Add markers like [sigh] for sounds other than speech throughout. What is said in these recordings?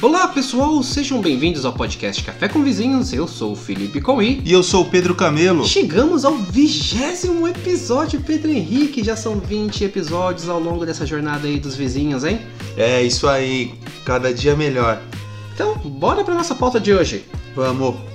Olá pessoal, sejam bem-vindos ao podcast Café com Vizinhos. Eu sou o Felipe Comi. E eu sou o Pedro Camelo. Chegamos ao vigésimo episódio, Pedro Henrique. Já são 20 episódios ao longo dessa jornada aí dos vizinhos, hein? É isso aí, cada dia melhor. Então, bora pra nossa pauta de hoje. Vamos.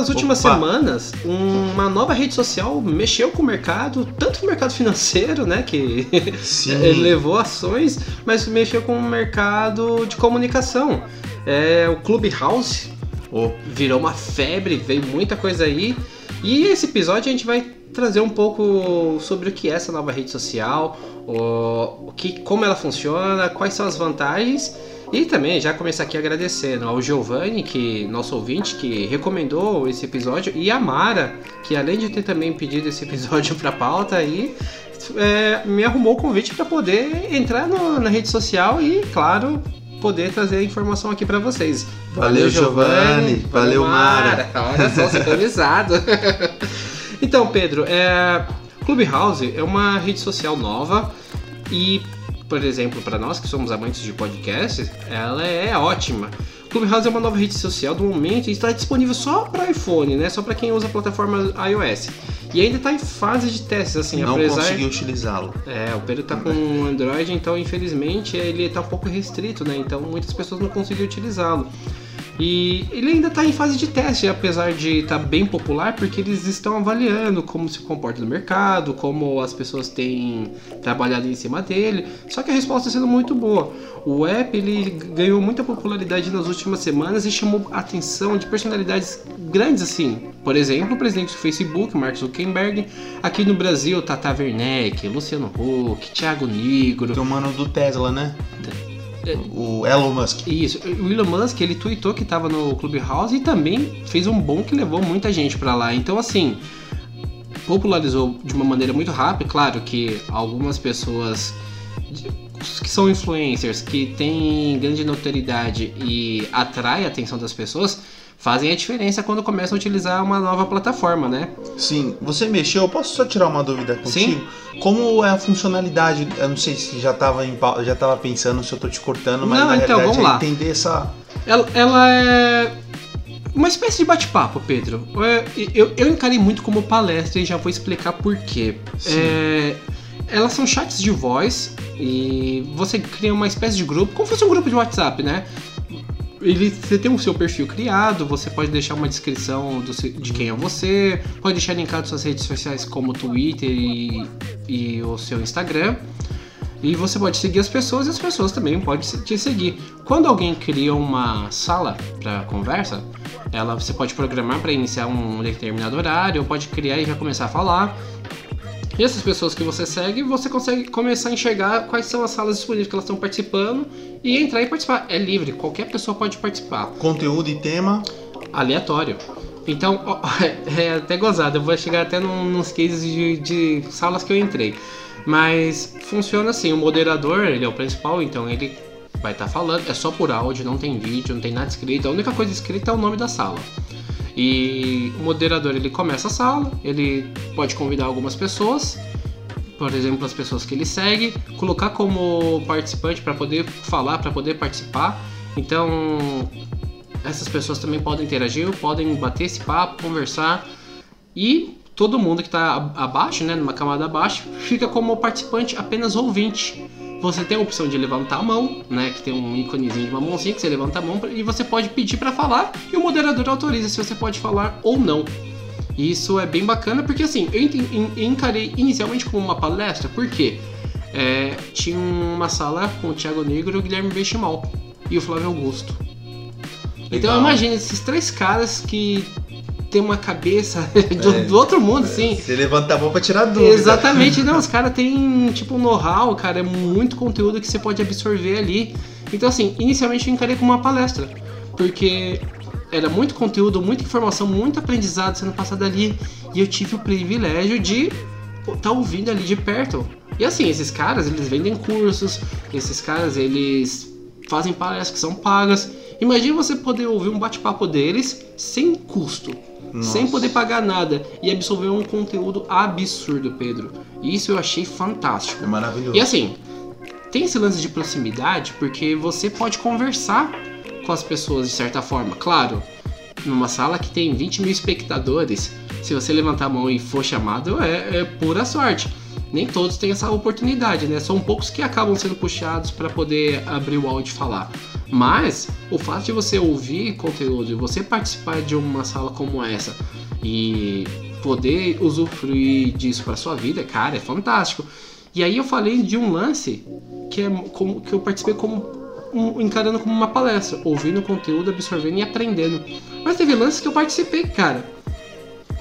Nas últimas Opa. semanas, uma nova rede social mexeu com o mercado, tanto o mercado financeiro, né, que [laughs] levou ações, mas mexeu com o mercado de comunicação. É, o Clubhouse Oh, virou uma febre, veio muita coisa aí. E esse episódio a gente vai trazer um pouco sobre o que é essa nova rede social, o, o que, como ela funciona, quais são as vantagens. E também já começar aqui agradecendo ao Giovanni, que nosso ouvinte, que recomendou esse episódio, e a Mara, que além de ter também pedido esse episódio [laughs] para pauta aí, é, me arrumou o convite para poder entrar no- na rede social e, claro, poder trazer a informação aqui para vocês. Valeu, Giovanni. Valeu, Mara. Olha só, sincronizado. [laughs] então, Pedro, é... Clubhouse é uma rede social nova e, por exemplo, para nós que somos amantes de podcasts, ela é ótima. Clubhouse é uma nova rede social do momento e está disponível só para iPhone, né? Só para quem usa a plataforma iOS. E ainda está em fase de testes, assim, não apesar consegui utilizá-lo. é, o Pedro tá com um Android, então infelizmente ele tá um pouco restrito, né? Então muitas pessoas não conseguiram utilizá-lo. E ele ainda está em fase de teste, apesar de estar bem popular, porque eles estão avaliando como se comporta no mercado, como as pessoas têm trabalhado em cima dele. Só que a resposta está sendo muito boa. O app ele ganhou muita popularidade nas últimas semanas e chamou a atenção de personalidades grandes assim. Por exemplo, o presidente do Facebook, Mark Zuckerberg. Aqui no Brasil, Tata Werneck, Luciano Huck, Thiago Negro. Tem o mano do Tesla, né? O Elon Musk. Isso, o Elon Musk ele tweetou que estava no Clubhouse e também fez um bom que levou muita gente para lá. Então, assim, popularizou de uma maneira muito rápida. Claro que algumas pessoas que são influencers, que têm grande notoriedade e atrai a atenção das pessoas, fazem a diferença quando começam a utilizar uma nova plataforma, né? Sim, você mexeu, eu posso só tirar uma dúvida contigo? Como é a funcionalidade? Eu não sei se já tava, em, pau- já tava pensando se eu tô te cortando, mas Não, na então, vamos é lá. entender essa. Ela, ela é uma espécie de bate-papo, Pedro. É, Eu, eu encarei muito como palestra e já vou explicar por quê. Sim. É, elas são chats de voz e você cria uma espécie de grupo, como se fosse um grupo de WhatsApp, né? Ele, você tem o seu perfil criado, você pode deixar uma descrição do de quem é você, pode deixar linkado suas redes sociais como Twitter e, e o seu Instagram. E você pode seguir as pessoas e as pessoas também podem te seguir. Quando alguém cria uma sala para conversa, ela você pode programar para iniciar um determinado horário, ou pode criar e já começar a falar. E essas pessoas que você segue, você consegue começar a enxergar quais são as salas disponíveis que elas estão participando e entrar e participar. É livre, qualquer pessoa pode participar Conteúdo e tema. aleatório. Então, ó, [laughs] é até gozado, eu vou chegar até num- nos cases de, de salas que eu entrei. Mas funciona assim, o moderador, ele é o principal, então ele vai estar falando, é só por áudio, não tem vídeo, não tem nada escrito, a única coisa escrita é o nome da sala. E o moderador, ele começa a sala, ele pode convidar algumas pessoas, por exemplo, as pessoas que ele segue, colocar como participante para poder falar, para poder participar. Então, essas pessoas também podem interagir, podem bater esse papo, conversar e todo mundo que está abaixo, né, numa camada abaixo, fica como participante apenas ouvinte. Você tem a opção de levantar a mão, né, que tem um íconezinho de uma mãozinha que você levanta a mão e você pode pedir para falar e o moderador autoriza se você pode falar ou não. E isso é bem bacana porque assim, eu encarei inicialmente como uma palestra, porque é, tinha uma sala com o Thiago Negro, o Guilherme Benchimol e o Flávio Augusto. Então Legal. imagina esses três caras que tem uma cabeça [laughs] do, É. do outro mundo, assim. Você levanta a mão pra tirar dúvida. Exatamente, não, os [laughs] caras têm tipo um know-how, cara, é muito conteúdo que você pode absorver ali. Então, assim, inicialmente eu encarei como uma palestra, porque era muito conteúdo, muita informação, muito aprendizado sendo passado ali, e eu tive o privilégio de estar ouvindo ali de perto. E assim, esses caras, eles vendem cursos, esses caras, eles fazem palestras que são pagas, Imagina você poder ouvir um bate-papo deles sem custo. Nossa. Sem poder pagar nada e absorver um conteúdo absurdo, Pedro. Isso eu achei fantástico. É maravilhoso. E assim, tem esse lance de proximidade porque você pode conversar com as pessoas de certa forma. Claro, numa sala que tem 20 mil espectadores, se você levantar a mão e for chamado, é, é pura sorte nem todos têm essa oportunidade, né? São poucos que acabam sendo puxados para poder abrir o áudio e falar. Mas o fato de você ouvir conteúdo e você participar de uma sala como essa e poder usufruir disso para sua vida, cara, é fantástico. E aí eu falei de um lance que é como que eu participei como um, encarando como uma palestra, ouvindo conteúdo, absorvendo e aprendendo. Mas teve lances que eu participei, cara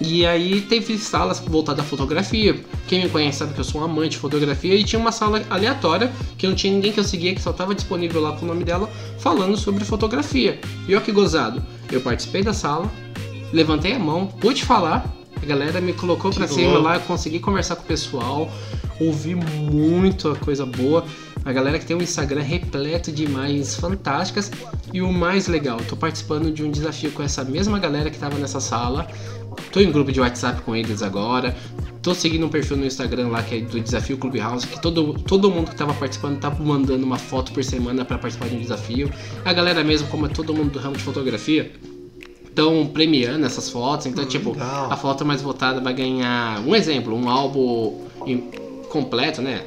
e aí teve salas voltadas à fotografia. Quem me conhece sabe que eu sou um amante de fotografia e tinha uma sala aleatória que não tinha ninguém que eu seguia, que só estava disponível lá com o nome dela, falando sobre fotografia. E olha que gozado. Eu participei da sala, levantei a mão, pude falar, a galera me colocou para cima lá, eu consegui conversar com o pessoal, ouvi muita coisa boa. A galera que tem um Instagram repleto de imagens fantásticas. E o mais legal, tô participando de um desafio com essa mesma galera que estava nessa sala. Tô em grupo de WhatsApp com eles agora. Tô seguindo um perfil no Instagram lá que é do Desafio Clubhouse, que todo, todo mundo que tava participando tá mandando uma foto por semana para participar de um desafio. A galera mesmo, como é todo mundo do ramo de fotografia, estão premiando essas fotos. Então, hum, tipo, a foto mais votada vai ganhar, um exemplo, um álbum completo, né?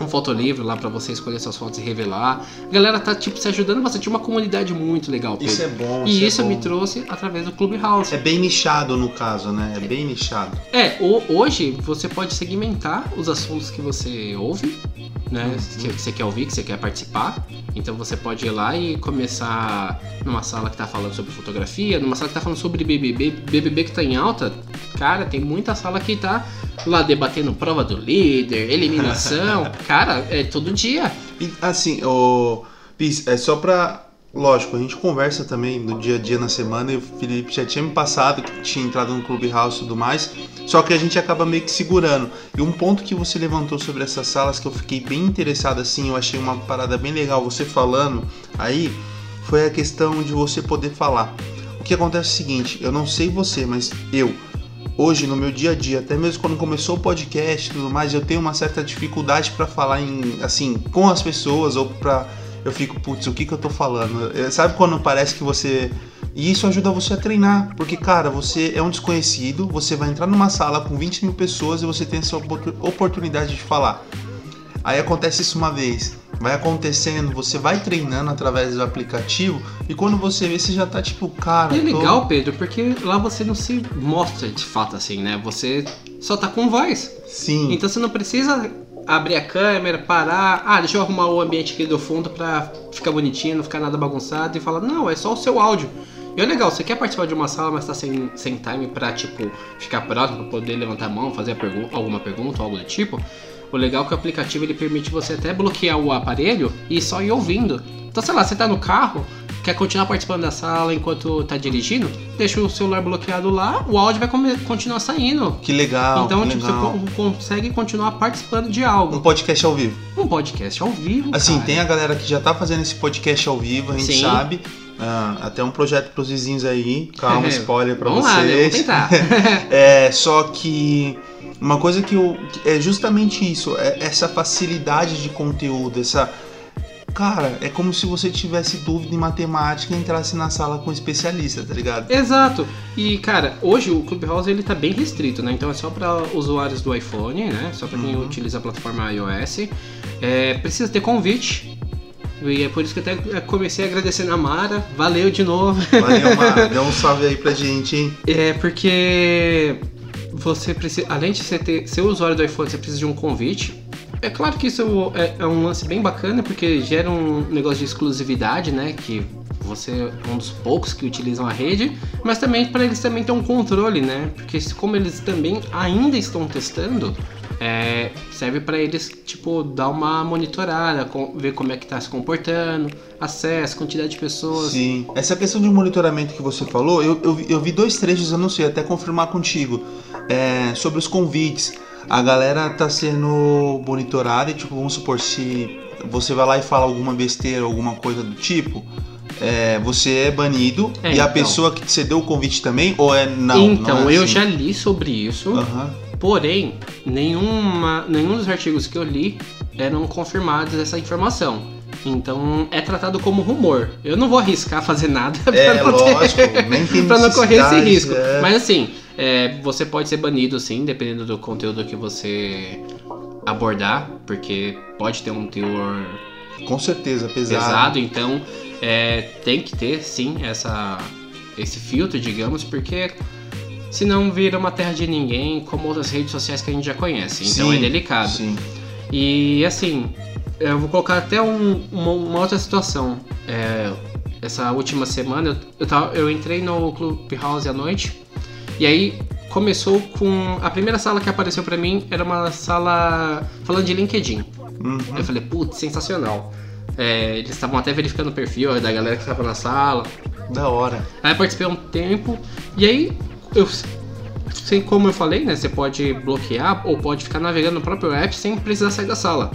Um fotolivro lá para você escolher suas fotos e revelar. A galera tá tipo se ajudando bastante, uma comunidade muito legal. Pedro. Isso é bom. E isso, isso é me trouxe através do Clubhouse. É bem nichado no caso, né? É bem nichado. É, hoje você pode segmentar os assuntos que você ouve, né? Uhum. Que você quer ouvir, que você quer participar. Então você pode ir lá e começar numa sala que tá falando sobre fotografia, numa sala que tá falando sobre BBB, BBB que tá em alta. Cara, tem muita sala que tá lá debatendo prova do líder, eliminação. [laughs] cara, é todo dia. E assim, o Pis, é só pra Lógico, a gente conversa também no dia a dia na semana e o Felipe já tinha me passado que tinha entrado no Clubhouse e tudo mais, só que a gente acaba meio que segurando. E um ponto que você levantou sobre essas salas que eu fiquei bem interessado assim, eu achei uma parada bem legal você falando aí, foi a questão de você poder falar. O que acontece é o seguinte, eu não sei você, mas eu hoje no meu dia a dia, até mesmo quando começou o podcast e tudo mais, eu tenho uma certa dificuldade para falar em assim com as pessoas ou para eu fico, putz, o que que eu tô falando? É, sabe quando parece que você e isso ajuda você a treinar, porque, cara, você é um desconhecido, você vai entrar numa sala com 20 mil pessoas e você tem essa oportunidade de falar. Aí acontece isso uma vez, vai acontecendo, você vai treinando através do aplicativo e quando você vê, você já tá tipo, cara. E é legal, tô... Pedro, porque lá você não se mostra de fato assim, né? Você só tá com voz. Sim. Então você não precisa abrir a câmera, parar, ah, deixa eu arrumar o ambiente aqui do fundo pra ficar bonitinho, não ficar nada bagunçado e falar, não, é só o seu áudio. E é legal, você quer participar de uma sala, mas tá sem, sem time pra, tipo, ficar próximo, pra poder levantar a mão, fazer a pergu alguma pergunta ou algo do tipo. O legal é que o aplicativo ele permite você até bloquear o aparelho e só ir ouvindo. Então, sei lá, você tá no carro, quer continuar participando da sala enquanto tá dirigindo, deixa o celular bloqueado lá, o áudio vai continuar saindo. Que legal. Então, que tipo, legal. você consegue continuar participando de algo. Um podcast ao vivo. Um podcast ao vivo. Assim, cara. tem a galera que já tá fazendo esse podcast ao vivo, a gente Sim. sabe. Ah, até um projeto pros vizinhos aí. Calma, [laughs] spoiler pra vocês. Lá, né? Vamos tentar. [laughs] é, só que uma coisa que eu. É justamente isso, é essa facilidade de conteúdo, essa. Cara, é como se você tivesse dúvida em matemática e entrasse na sala com um especialista, tá ligado? Exato. E, cara, hoje o Clubhouse ele tá bem restrito, né? Então é só para usuários do iPhone, né? Só para quem uhum. utiliza a plataforma iOS. É, precisa ter convite. E é por isso que até comecei agradecendo a Mara. Valeu de novo. Valeu, Mara. [laughs] Dá um salve aí pra gente, hein? É, porque você precisa, além de você ter, ser usuário do iPhone, você precisa de um convite. É claro que isso é, é, um lance bem bacana, porque gera um negócio de exclusividade, né? Que você é um dos poucos que utilizam a rede, mas também para eles também ter um controle, né? Porque como eles também ainda estão testando, é, serve para eles tipo dar uma monitorada, com, ver como é que está se comportando, acesso, quantidade de pessoas. Sim. Essa questão de monitoramento que você falou, eu, eu, eu vi dois trechos, eu não sei, até confirmar contigo, é, sobre os convites. A galera tá sendo monitorada e tipo, vamos supor, se você vai lá e fala alguma besteira, alguma coisa do tipo, é, você é banido É, e a então. pessoa que te deu o convite também? Ou é não? então, não é eu assim? já li sobre isso, Aham. porém, nenhuma, nenhum dos artigos que eu li eram confirmados essa informação. Então, é tratado como rumor. Eu não vou arriscar [laughs] fazer nada É, pra não ter- lógico, [laughs] pra não correr esse risco. é. Mas assim, é, você pode ser banido sim, dependendo do conteúdo que você abordar, porque pode ter um teor Com certeza, pesado. pesado, então é, tem que ter sim essa, esse filtro, digamos, porque senão vira uma terra de ninguém, como outras redes sociais que a gente já conhece. Então Sim, é delicado. Sim. E assim, eu vou colocar até um- uma, uma outra situação. É, essa última semana eu, eu, eu entrei no Clubhouse à noite e aí começou com. A primeira sala que apareceu pra mim era uma sala falando de LinkedIn. Uhum. Eu falei, putz, sensacional. É, eles estavam até verificando o perfil da galera que estava na sala. Da hora. Aí participei um tempo e aí eu sei como eu falei, né? Você pode bloquear ou pode ficar navegando no próprio app sem precisar sair da sala.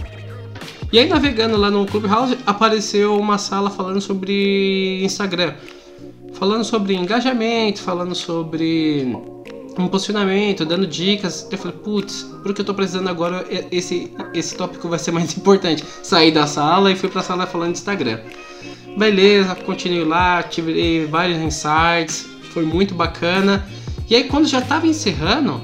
E aí navegando lá no Clubhouse apareceu uma sala falando sobre Instagram, falando sobre engajamento, falando sobre impulsionamento, dando dicas. Eu falei, putz, por que eu tô precisando agora? Esse, esse tópico vai ser mais [laughs] importante. Saí da sala e fui pra sala falando de Instagram. Beleza, continuei lá, tive vários insights, foi muito bacana. E aí quando já tava encerrando,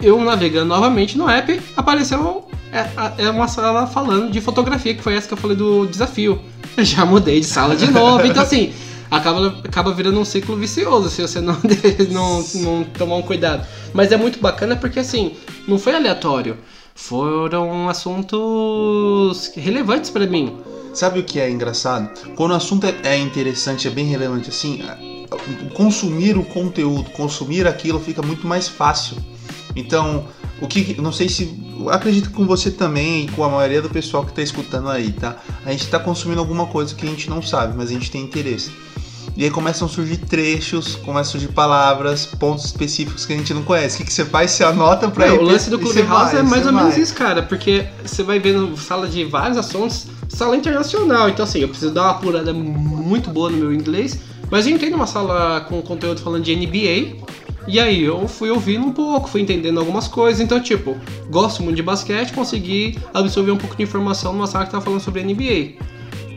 eu navegando novamente no app, apareceu é, é uma sala falando de fotografia, que foi essa que eu falei do desafio. Eu [laughs] já mudei de sala de novo, então assim, acaba, acaba virando um ciclo vicioso se você não, [laughs] não, não tomar um cuidado. Mas é muito bacana porque assim, não foi aleatório. Foram assuntos relevantes pra mim. Sabe o que é engraçado? Quando o assunto é- é interessante, é bem relevante, assim, consumir o conteúdo, consumir aquilo fica muito mais fácil. Então, o que. Não sei se. Acredito com você também e com a maioria do pessoal que tá escutando aí, tá? A gente tá consumindo alguma coisa que a gente não sabe, mas a gente tem interesse. E aí começam a surgir trechos, começam a surgir palavras, pontos específicos que a gente não conhece. O que, que você faz? Você anota pra Não, ir o lance do Clubhouse é mais ou menos isso, cara, porque você vai vendo sala de vários assuntos, sala internacional, então assim, eu preciso dar uma apurada muito boa no meu inglês, mas eu entrei numa sala com conteúdo falando de NBA, e aí eu fui ouvindo um pouco, fui entendendo algumas coisas, então tipo, gosto muito de basquete, consegui absorver um pouco de informação numa sala que tava falando sobre NBA.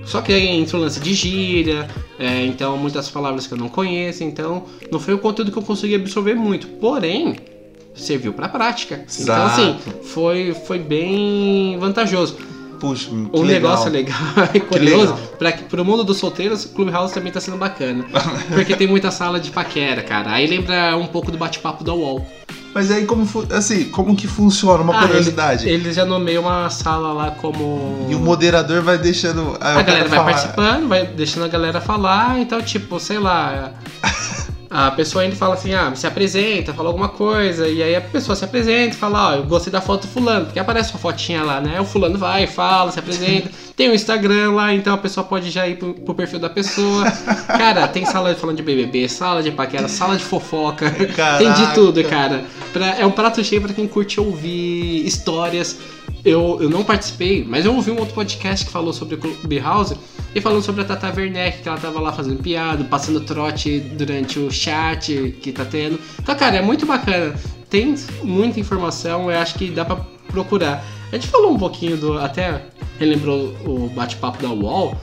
Só que aí entra o lance de gíria, é, então muitas palavras que eu não conheço, então não foi o conteúdo que eu consegui absorver muito. Porém, serviu pra prática. Então Exato. assim, foi, foi bem vantajoso. Puxa, que Um legal. negócio legal [laughs] e curioso, para pro mundo dos solteiros, o Clubhouse também tá sendo bacana. [laughs] Porque tem muita sala de paquera, cara. Aí lembra um pouco do bate-papo da UOL. Mas aí como assim, como que funciona uma Ah, curiosidade? Eles, eles já nomeiam uma sala lá como. E o moderador vai deixando A galera vai participando, vai deixando a galera falar, então, tipo, sei lá. [laughs] A pessoa ainda fala assim, ah, se apresenta, fala alguma coisa, e aí a pessoa se apresenta e fala, ó, eu gostei da foto do fulano, porque aparece uma fotinha lá, né? O fulano vai, fala, se apresenta, [laughs] tem o Instagram lá, então a pessoa pode já ir pro, pro perfil da pessoa. Cara, tem sala de falando de BBB, sala de paquera, sala de fofoca, [laughs] tem de Caraca. tudo, cara. Pra- é um prato cheio pra quem curte ouvir histórias. Eu, eu não participei, mas eu ouvi um outro podcast que falou sobre o Clubhouse e falando sobre a Tata Werneck, que ela tava lá fazendo piada, passando trote durante o chat que tá tendo. Então, cara, é muito bacana. Tem muita informação, eu acho que dá pra procurar. A gente falou um pouquinho do. Até relembrou o bate-papo da UOL.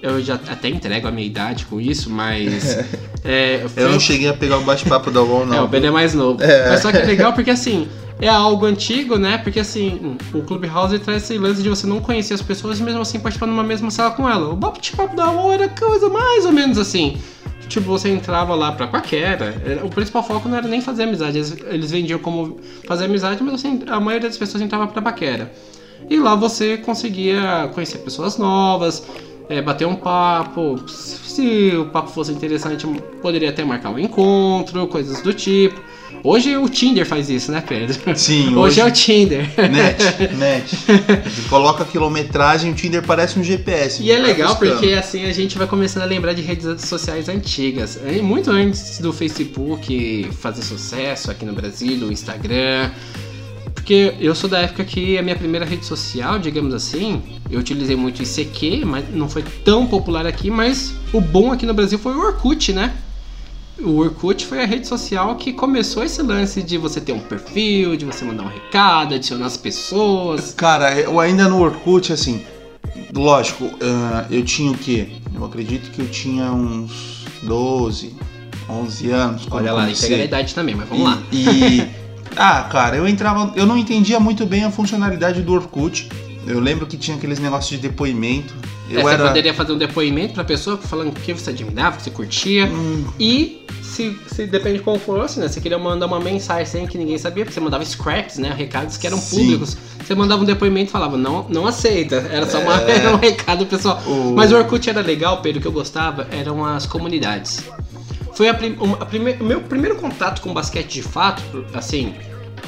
Eu já até entrego a minha idade com isso, mas. [laughs] é, Eu fui- não cheguei a pegar o bate-papo da UOL, [laughs] é, não. o Ben é mais novo. É. Mas só que é legal porque assim, é algo antigo, né? Porque assim, o Clubhouse traz esse lance de você não conhecer as pessoas e mesmo assim participar numa mesma sala com ela. O bate-papo da UOL era coisa mais ou menos assim. Tipo, você entrava lá pra paquera. era- O principal foco não era nem fazer amizade. Eles, eles vendiam como fazer amizade, mas assim, a maioria das pessoas entrava pra paquera. E lá você conseguia conhecer pessoas novas, é, bater um papo. Se o papo fosse interessante, poderia até marcar um encontro, coisas do tipo. Hoje o Tinder faz isso, né, Pedro? Sim, Hoje hoje é o Tinder. Net, [laughs] net. Coloca a quilometragem, o Tinder parece um GPS. E é Vai legal buscando. porque assim a gente vai começando a lembrar de redes sociais antigas. Muito antes do Facebook fazer sucesso aqui no Brasil, do Instagram. Porque eu sou da época que a minha primeira rede social, digamos assim, eu utilizei muito ICQ, mas não foi tão popular aqui, mas o bom aqui no Brasil foi o Orkut, né? O Orkut foi a rede social que começou esse lance de você ter um perfil, de você mandar um recado, adicionar as pessoas. Cara, eu ainda no Orkut, assim, lógico, uh, eu tinha o quê? Eu acredito que eu tinha uns 12, 11 anos. Olha lá, comecei. entrega a idade também, mas vamos e, lá. E. Ah, cara, eu entrava. Eu não entendia muito bem a funcionalidade do Orkut. Eu lembro que tinha aqueles negócios de depoimento. Eu É, você era. poderia fazer um depoimento pra pessoa falando o que você admirava, o que você curtia. Hum, E se, se depende de como fosse, né? Você queria mandar uma mensagem sem que ninguém sabia, porque você mandava scraps, né? Recados que eram Sim. públicos. Você mandava um depoimento e falava, não, não aceita. Era só uma, É. [laughs] era um recado pessoal. O- Mas o Orkut era legal, Pedro, o que eu gostava eram as comunidades. Foi a, prim- a prime- meu primeiro contato com basquete de fato, assim,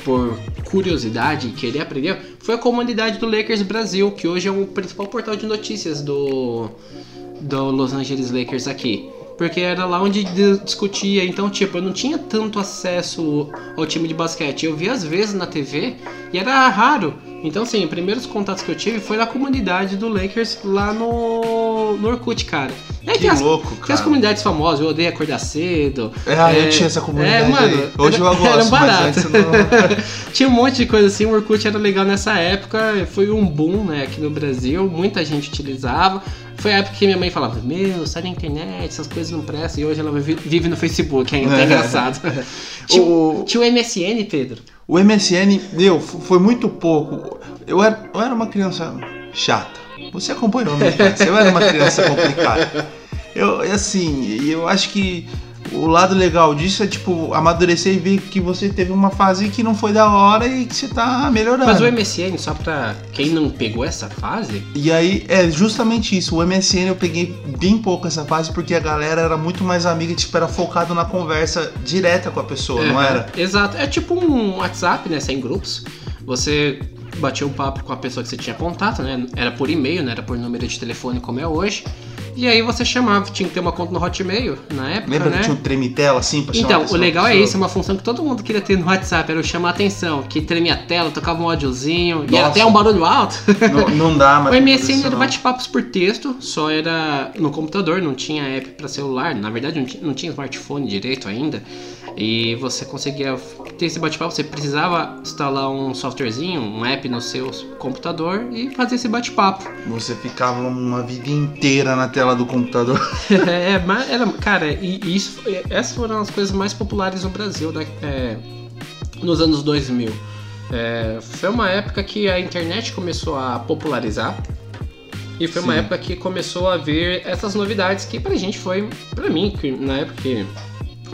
por curiosidade e querer aprender, foi a comunidade do Lakers Brasil, que hoje é o principal portal de notícias do, do Los Angeles Lakers aqui. Porque era lá onde di- discutia, então, tipo, eu não tinha tanto acesso ao time de basquete. Eu via às vezes na TV e era raro. Então, assim, os primeiros contatos que eu tive foi na comunidade do Lakers lá no, no Orkut, cara. Aí que tem as, louco, tem as cara. comunidades famosas, eu odeio acordar cedo. Ah, É, eu tinha essa comunidade é, mano, aí. Hoje eu gosto, era barato. não... [laughs] Tinha um monte de coisa assim, o Orkut era legal nessa época, foi um boom, né, aqui no Brasil, muita gente utilizava. Foi a época que minha mãe falava, meu, sai na internet, essas coisas não prestam, e hoje ela vive, no Facebook ainda, é [laughs] engraçado. [laughs] tinha, O- tinha o MSN, Pedro. O MSN, meu, foi muito pouco. Eu era, eu era uma criança chata. Você acompanhou infância. Eu era uma criança complicada. Eu, assim, eu acho que o lado legal disso é, tipo, amadurecer e ver que você teve uma fase que não foi da hora e que você tá melhorando. Mas o MSN, só pra quem não pegou essa fase, E aí, é justamente isso. O MSN eu peguei bem pouco essa fase porque a galera era muito mais amiga, tipo, era focado na conversa direta com a pessoa, não era? Exato. É tipo um WhatsApp, né? Sem grupos. Você batia um papo com a pessoa que você tinha contato, né? Era por e-mail, não era por número de telefone como é hoje. E aí você chamava, tinha que ter uma conta no Hotmail na época, Lembra né? que tinha um tremitela assim pra Então, o legal é isso, é uma função que todo mundo queria ter no WhatsApp, era chamar a atenção, que tremia a tela, tocava um áudiozinho, e era até um barulho alto. Não, não dá mais. [laughs] O MSN era bate-papos por texto, só era no computador, não tinha app para celular, na verdade não tinha, não tinha smartphone direito ainda. E você conseguia ter esse bate-papo, você precisava instalar um softwarezinho, um app no seu computador e fazer esse bate-papo. Você ficava uma vida inteira na tela do computador. [laughs] é, mas era, cara, e, isso, essas foram as coisas mais populares no Brasil né, é, nos anos 2000. É, foi uma época que a internet começou a popularizar e foi uma Sim. época que começou a ver essas novidades que pra gente foi, pra mim, que na época que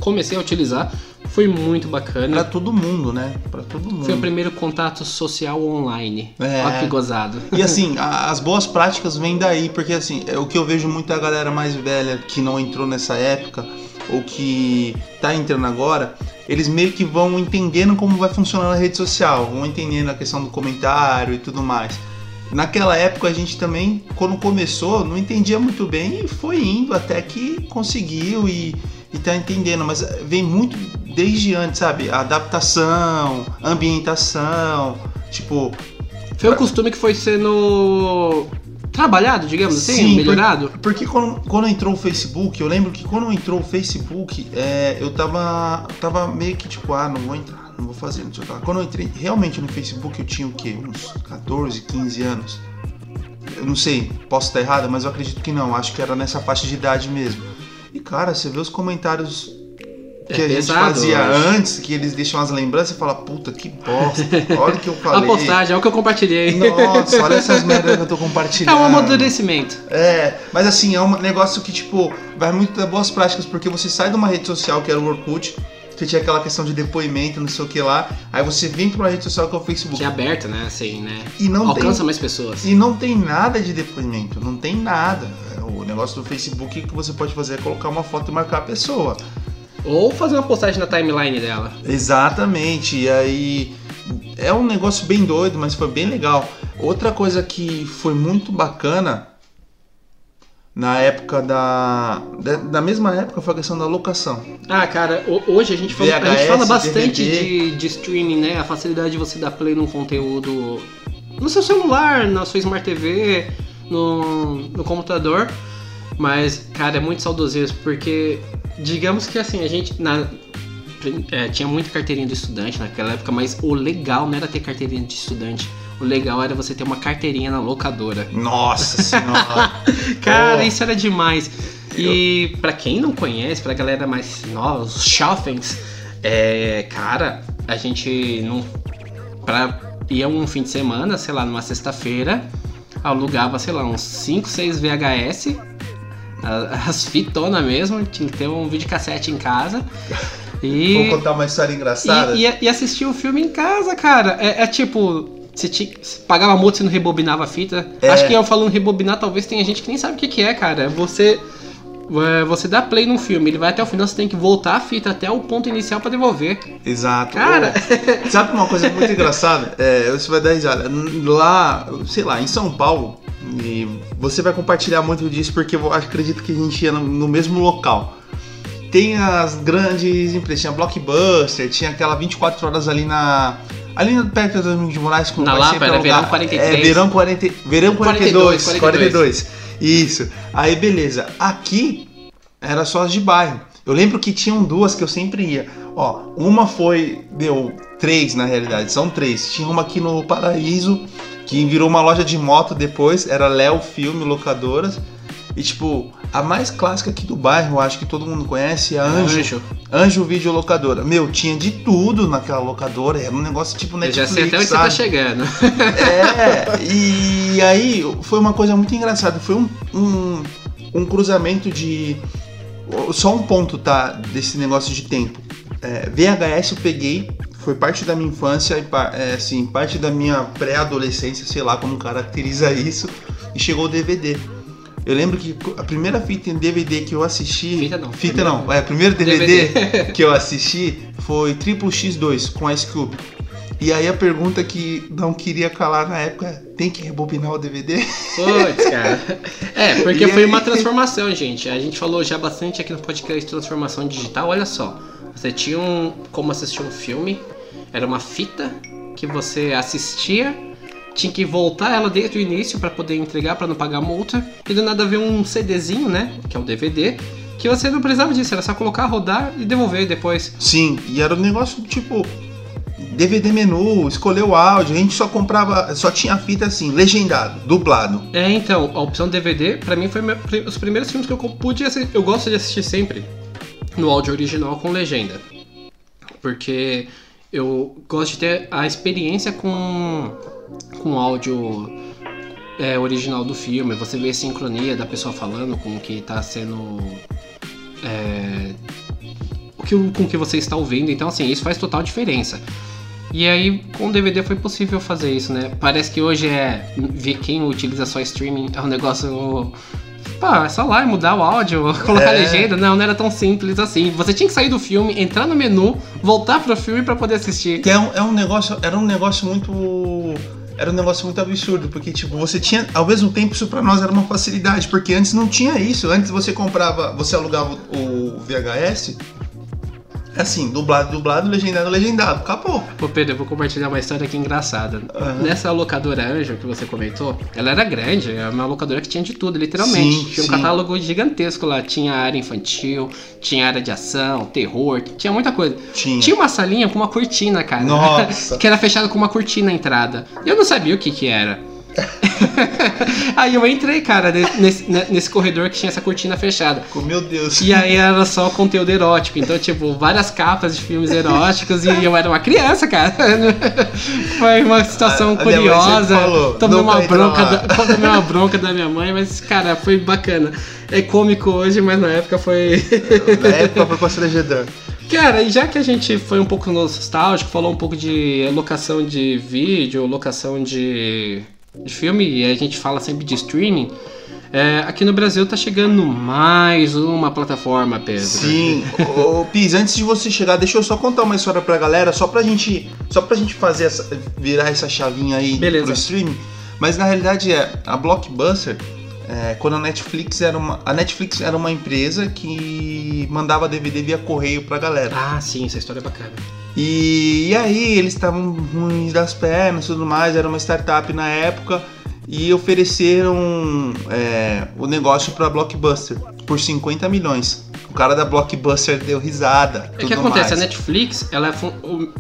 comecei a utilizar, foi muito bacana. Pra todo mundo, né? Pra todo mundo. Foi o primeiro contato social online. É. Olha que gozado. E assim, [laughs] a- as boas práticas vêm daí, porque assim, é o que eu vejo muita galera mais velha que não entrou nessa época, ou que tá entrando agora, eles meio que vão entendendo como vai funcionar a rede social, vão entendendo a questão do comentário e tudo mais. Naquela época a gente também, quando começou, não entendia muito bem e foi indo até que conseguiu e, e tá entendendo, mas vem muito desde antes, sabe? A adaptação, ambientação, tipo, Foi um costume que foi sendo trabalhado, digamos assim, Sim, melhorado. Porque quando, quando entrou o Facebook, eu lembro que quando entrou o Facebook, é, eu tava, tava meio que tipo, ah, não vou entrar, não vou fazer, não sei o que lá. Quando eu entrei realmente no Facebook, eu tinha o quê? Uns 14, 15 anos. Eu não sei, posso estar errado, mas eu acredito que não. Acho que era nessa faixa de idade mesmo. Cara, você vê os comentários que É a gente pesado, fazia antes, que eles deixam as lembranças e fala, puta, que bosta. Olha o que eu [laughs] A falei. postagem, é o que eu compartilhei. Nossa, olha essas [laughs] merdas que eu tô É compartilhando. um amadurecimento. É, mas assim, é um negócio que, tipo, vai muito das boas práticas, porque você sai de uma rede social que era o Orkut, que tinha aquela questão de depoimento, não sei o que lá, aí você vem pra uma rede social que é o Facebook. Que é aberta, né? Assim, né? E não Alcança tem. mais pessoas. E não tem nada de depoimento, não tem nada. O negócio do Facebook que você pode fazer é colocar uma foto e marcar a pessoa. Ou fazer uma postagem na timeline dela. Exatamente, e aí é um negócio bem doido, mas foi bem legal. Outra coisa que foi muito bacana na época da, da. Da mesma época foi a questão da locação. Ah, cara, ho- hoje a gente fala, a gente VHS, fala bastante de, de streaming, né? A facilidade de você dar play num conteúdo no seu celular, na sua Smart TV, no, no computador. Mas, cara, é muito saudosismo, porque digamos que assim, a gente. Na, é, tinha muita carteirinha de estudante naquela época, mas o legal não era ter carteirinha de estudante. O legal era você ter uma carteirinha na locadora. Nossa [laughs] senhora! Cara, Oh. isso era demais. E pra quem não conhece, pra galera mais nova, os jovens, é, cara, a gente não. Pra, ia um fim de semana, sei lá, numa sexta-feira, alugava, sei lá, uns 5, 6 VHS, as fitonas mesmo, tinha que ter um videocassete em casa. E, [laughs] Vou contar uma história engraçada. e, e, e assistir o filme em casa, cara. É, é tipo. Você, tinha- você pagava multa e não rebobinava a fita. É. Acho que eu falando rebobinar, talvez tenha gente que nem sabe o que, que é, cara. Você. É, Você dá play num filme, ele vai até o final, você tem que voltar a fita até o ponto inicial pra devolver. Exato. Cara. Ô, sabe uma coisa muito engraçada? É, você vai dar risada. Lá, sei lá, em São Paulo, e você vai compartilhar muito disso porque eu acredito que a gente ia no, mesmo local. Tem as grandes empresas, tinha Blockbuster, tinha aquela 24 horas ali na. Ali perto do Domingos de Moraes, quando Na vai Lapa, era alugar- Verão 43. É, Verão, 40, Verão 42, 42, 42. Isso. Aí beleza. Aqui era só as de bairro. Eu lembro que tinham duas que eu sempre ia. Ó, uma foi. Deu três na realidade, são três. Tinha uma aqui no Paraíso, que virou uma loja de moto depois, era Léo Filme Locadoras. E tipo, a mais clássica aqui do bairro, eu acho que todo mundo conhece, é a Anjo. Anjo. Anjo Videolocadora. Meu, tinha de tudo naquela locadora, era um negócio tipo Eu Netflix, já sei até onde você sabe? tá chegando. É, e [laughs] aí foi uma coisa muito engraçada. Foi um, um, um cruzamento de. Só um ponto, tá? Desse negócio de tempo. É, VHS eu peguei, foi parte da minha infância, e é, assim, parte da minha pré-adolescência, sei lá como caracteriza isso, e chegou o DVD. Eu lembro que a primeira fita em DVD que eu assisti. Fita não. Fita não, é, o primeiro DVD, DVD. [laughs] que eu assisti foi Triple X2 com Ice Cube. E aí a pergunta que não queria calar na época é: tem que rebobinar o DVD? Putz, cara. [laughs] É, porque E foi aí? uma transformação, gente. A gente falou já bastante aqui no podcast de transformação digital. Olha só, você tinha um, como assistir um filme, era uma fita que você assistia, tinha que voltar ela desde o início para poder entregar para não pagar multa, e do nada veio um CDzinho, né, que é o DVD, que você não precisava disso, era só colocar, rodar e devolver depois. Sim, e era um negócio tipo. DVD menu, escolher o áudio, a gente só comprava, só tinha fita assim, legendado, dublado. É, então, a opção DVD, pra mim, foi meu- os primeiros filmes que eu pude assistir. Eu gosto de assistir sempre no áudio original com legenda. Porque eu gosto de ter a experiência com, com áudio é, original do filme. Você vê a sincronia da pessoa falando com o que tá sendo. É, o que, com o que você está ouvindo. Então, assim, isso faz total diferença. E aí, com o DVD foi possível fazer isso, né? Parece que hoje é. ver Quem utiliza só streaming é um negócio. Pá, é só lá e mudar o áudio, [laughs] colocar É. legenda. Não, não era tão simples assim. Você tinha que sair do filme, entrar no menu, voltar pro filme pra poder assistir. Que é um, é um negócio, era um negócio muito. Era um negócio muito absurdo, porque tipo, você tinha, ao mesmo tempo, isso pra nós era uma facilidade, porque antes não tinha isso. Antes você comprava, você alugava o VHS, assim, dublado, dublado, legendado, legendado, acabou. Ô Pedro, eu vou compartilhar uma história aqui engraçada. Aham. Nessa locadora Anjo que você comentou, ela era grande, é uma locadora que tinha de tudo, literalmente. Sim, tinha um sim. catálogo gigantesco lá, tinha área infantil, tinha área de ação, terror, tinha muita coisa. Tinha. Tinha uma salinha com uma cortina, cara. Nossa. [laughs] que era fechada com uma cortina a entrada. Eu não sabia o que que era. [laughs] aí eu entrei, cara, nesse, nesse corredor que tinha essa cortina fechada. Meu Deus. E aí era só conteúdo erótico. Então, tipo, várias capas de filmes eróticos e eu era uma criança, cara. [laughs] Foi uma situação A- curiosa. falou, tomei, "Nunca uma bronca lá." da, tomei uma bronca da minha mãe, mas, cara, foi bacana. É cômico hoje, mas na época foi. [laughs] Na época foi constrangedor. Cara, e já que a gente foi um pouco nostálgico, falou um pouco de locação de vídeo, locação de, de filme, e a gente fala sempre de streaming, é, aqui no Brasil tá chegando mais uma plataforma, Pedro. Sim, ô, Pis, antes de você chegar, deixa eu só contar uma história pra galera, só pra gente, só pra gente fazer essa, virar essa chavinha aí Beleza. pro streaming. Mas na realidade é, a Blockbuster, É, quando a Netflix era uma. A Netflix era uma empresa que mandava DVD via correio pra galera. Ah, sim, essa história é bacana. E, e aí eles estavam ruins das pernas e tudo mais, era uma startup na época e ofereceram é, o negócio para Blockbuster por 50 milhões. O cara da Blockbuster deu risada. É que acontece, mais. a Netflix, ela é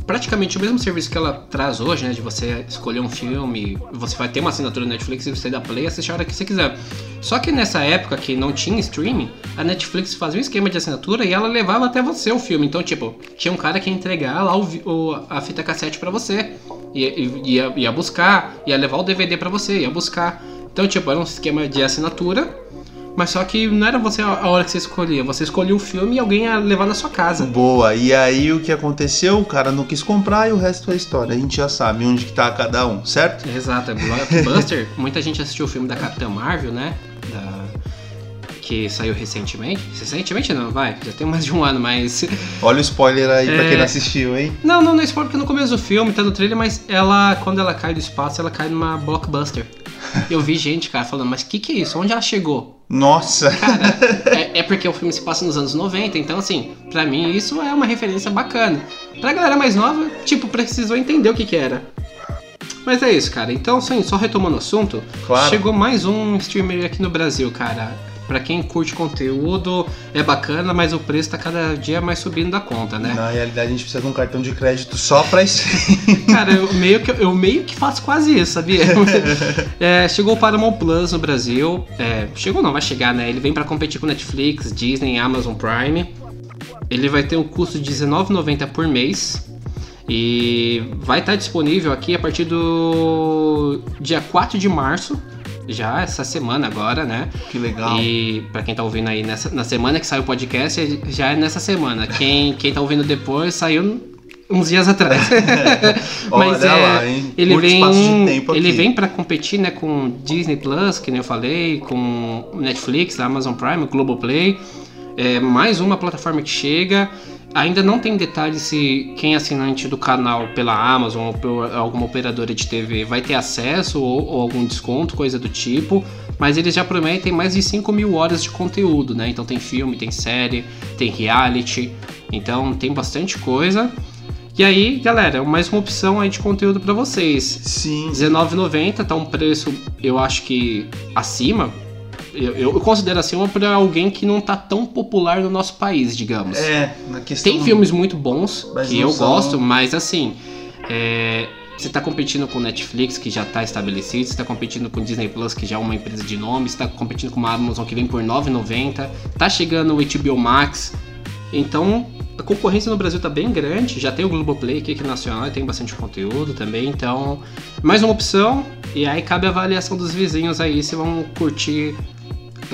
praticamente o mesmo serviço que ela traz hoje, né? De você escolher um filme, você vai ter uma assinatura Netflix e você dá play e assiste a hora que você quiser. Só que nessa época que não tinha streaming, a Netflix fazia um esquema de assinatura e ela levava até você o filme. Então, tipo, tinha um cara que ia entregar lá o, o, a fita cassete para você. Ia, ia, ia buscar, ia levar o DVD para você, ia buscar. Então, tipo, era um esquema de assinatura mas só que não era você a hora que você escolhia, você escolhia o filme e alguém ia levar na sua casa. Boa, e aí o que aconteceu? O cara não quis comprar e o resto é história. A gente já sabe onde que tá cada um, certo? Exato, Blockbuster, [laughs] muita gente assistiu o filme da Capitã Marvel, né? Da... Que saiu recentemente. Recentemente não, vai, já tem mais de um ano, mas. [laughs] Olha o spoiler aí é... pra quem não assistiu, hein? Não, não, não é spoiler porque no começo do filme, tá no trailer, mas ela, quando ela cai do espaço, ela cai numa blockbuster. Eu vi gente, cara, falando, mas o que, que é isso? Onde ela chegou? Nossa! Cara, [laughs] é, é, porque o filme se passa nos anos 90, então assim, pra mim isso é uma referência bacana. Pra galera mais nova, tipo, precisou entender o que que era. Mas é isso, cara. Então, assim, só retomando o assunto, claro. chegou mais um streamer aqui no Brasil, cara. Pra quem curte conteúdo, é bacana, mas o preço tá cada dia mais subindo da conta, né? Na realidade, a gente precisa de um cartão de crédito só pra isso. [laughs] Cara, eu meio que, eu meio que faço quase isso, sabia? [laughs] é, chegou o Paramount Plus no Brasil. É, chegou não, vai chegar, né? Ele vem para competir com Netflix, Disney, Amazon Prime. Ele vai ter um custo de R$19,90 por mês. E vai estar disponível aqui a partir do dia 4 de março já essa semana agora, né? Que legal. E para quem tá ouvindo aí nessa, na semana que saiu o podcast, já é nessa semana. Quem, quem tá ouvindo depois saiu uns dias atrás. [laughs] Mas Olha é, lá, hein? ele Curto vem, ele vem para competir, né, com Disney Plus, que nem eu falei, com Netflix, Amazon Prime, Globoplay. É mais uma plataforma que chega. Ainda não tem detalhes se quem é assinante do canal pela Amazon ou por alguma operadora de TV vai ter acesso ou, ou, algum desconto, coisa do tipo. Mas eles já prometem mais de 5 mil horas de conteúdo, né? Então tem filme, tem série, tem reality. Então tem bastante coisa. E aí, galera, mais uma opção aí de conteúdo para vocês. Sim. R$19,90 tá um preço, eu acho que acima eu, eu considero assim uma para alguém que não tá tão popular no nosso país, digamos. É, na questão. Tem filmes muito bons que eu são... gosto, mas assim. É, você está competindo com Netflix, que já está estabelecido, você está competindo com Disney Plus, que já é uma empresa de nome, você está competindo com uma Amazon que vem por R$ 9,90, tá chegando o HBO Max. Então, a concorrência no Brasil está bem grande, já tem o Globoplay aqui que é nacional, tem bastante conteúdo também, então, mais uma opção, e aí cabe a avaliação dos vizinhos aí se vão curtir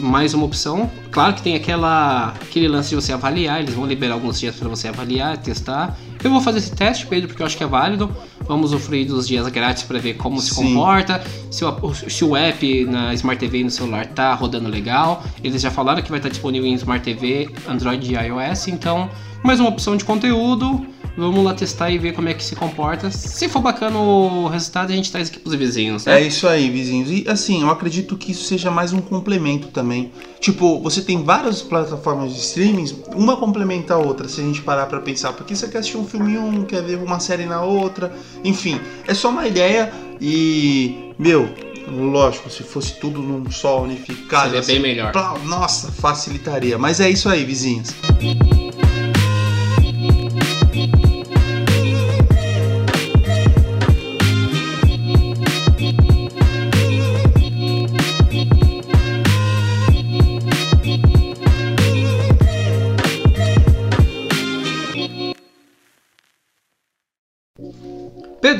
mais uma opção. Claro que tem aquela, aquele lance de você avaliar, eles vão liberar alguns dias para você avaliar, testar. Eu vou fazer esse teste, Pedro, porque eu acho que é válido. Vamos usufruir dos dias grátis para ver como se comporta, se o, se o app na Smart TV e no celular tá rodando legal. Eles já falaram que vai estar disponível em Smart TV, Android e iOS, então mais uma opção de conteúdo Vamos lá testar e ver como é que se comporta. Se for bacana o resultado, a gente traz aqui pros vizinhos, né? É isso aí, vizinhos. E assim, eu acredito que isso seja mais um complemento também. Tipo, você tem várias plataformas de streaming, uma complementa a outra, se a gente parar para pensar. Porque você quer assistir um filme em um, quer ver uma série na outra. Enfim, é só uma ideia e. Meu, Lógico, se fosse tudo num só unificado. Seria assim, bem melhor. Nossa, facilitaria. Mas é isso aí, vizinhos.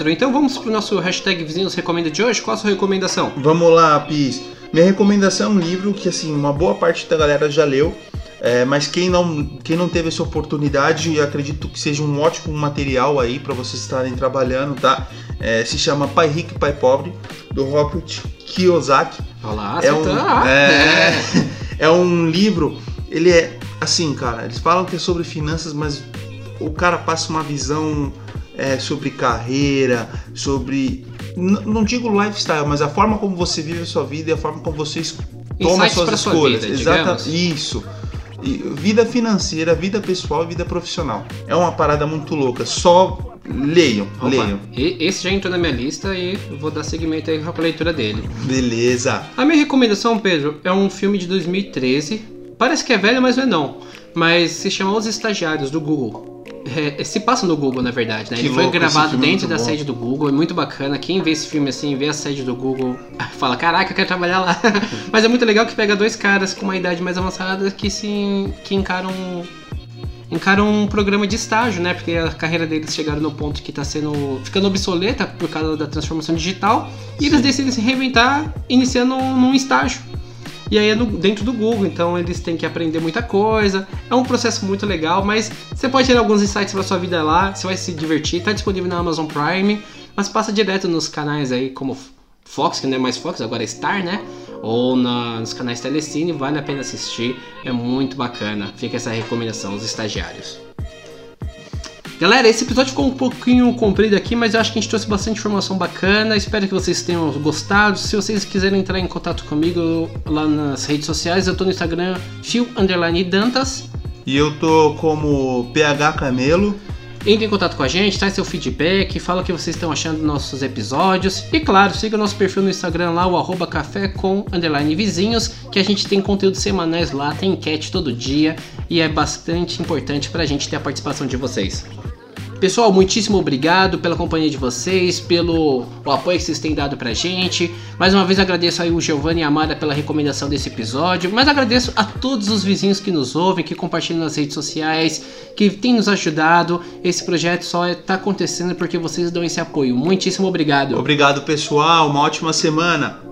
Pedro, então vamos pro nosso hashtag Vizinhos Recomenda de hoje. Qual a sua recomendação? Vamos lá, Pis. Minha recomendação é um livro que, assim, uma boa parte da galera já leu. É, mas quem não, quem não teve essa oportunidade, acredito que seja um ótimo material aí para vocês estarem trabalhando, tá? É, se chama Pai Rico e Pai Pobre, do Robert Kiyosaki. Olá, é um, tá. [laughs] [laughs] é, é um livro, ele é assim, cara, eles falam que é sobre finanças, mas o cara passa uma visão é, sobre carreira, sobre. não digo lifestyle, mas a forma como você vive a sua vida e a forma como você Toma Insights suas sua escolhas. vida, Exata, digamos. isso. E vida financeira, vida pessoal e vida profissional. É uma parada muito louca. Só leiam, Opa, leiam. e- esse já entrou na minha lista e vou dar seguimento aí pra leitura dele. Beleza. A minha recomendação, Pedro, é um filme de 2013. Parece que é velho, mas não é não. Mas se chama Os Estagiários, do Google. É, se passa no Google, na verdade, né? Que Ele foi gravado é dentro da bom. sede do Google, é muito bacana. Quem vê esse filme assim, vê a sede do Google, [laughs] fala, caraca, eu quero trabalhar lá. [laughs] Mas é muito legal que pega dois caras com uma idade mais avançada que se que encaram encaram um programa de estágio, né? Porque a carreira deles chegaram no ponto que está sendo ficando obsoleta por causa da transformação digital e eles Sim. decidem se reinventar iniciando num estágio. E aí é no- dentro do Google, então eles têm que aprender muita coisa. É um processo muito legal, mas você pode ter alguns insights para sua vida lá, você vai se divertir. Tá disponível na Amazon Prime, mas passa direto nos canais aí como Fox, que não é mais Fox, agora é Star, né? Ou na- nos canais Telecine, vale a pena assistir, é muito bacana. Fica essa recomendação, os estagiários. Galera, esse episódio ficou um pouquinho comprido aqui, mas eu acho que a gente trouxe bastante informação bacana. Espero que vocês tenham gostado. Se vocês quiserem entrar em contato comigo lá nas redes sociais, eu tô no Instagram fio underline dantas. E eu tô como PH Camelo. Entre em contato com a gente, traz seu feedback, fala o que vocês estão achando dos nossos episódios. E claro, siga o nosso perfil no Instagram lá, o arroba café com underline vizinhos, que a gente tem conteúdos semanais lá, tem enquete todo dia e é bastante importante pra gente ter a participação de vocês. Pessoal, muitíssimo obrigado pela companhia de vocês, pelo apoio que vocês têm dado pra gente. Mais uma vez agradeço aí o Giovanni e a Amara pela recomendação desse episódio, mas agradeço a todos os vizinhos que nos ouvem, que compartilham nas redes sociais, que têm nos ajudado. Esse projeto só está acontecendo porque vocês dão esse apoio. Muitíssimo obrigado. Obrigado, pessoal. Uma ótima semana.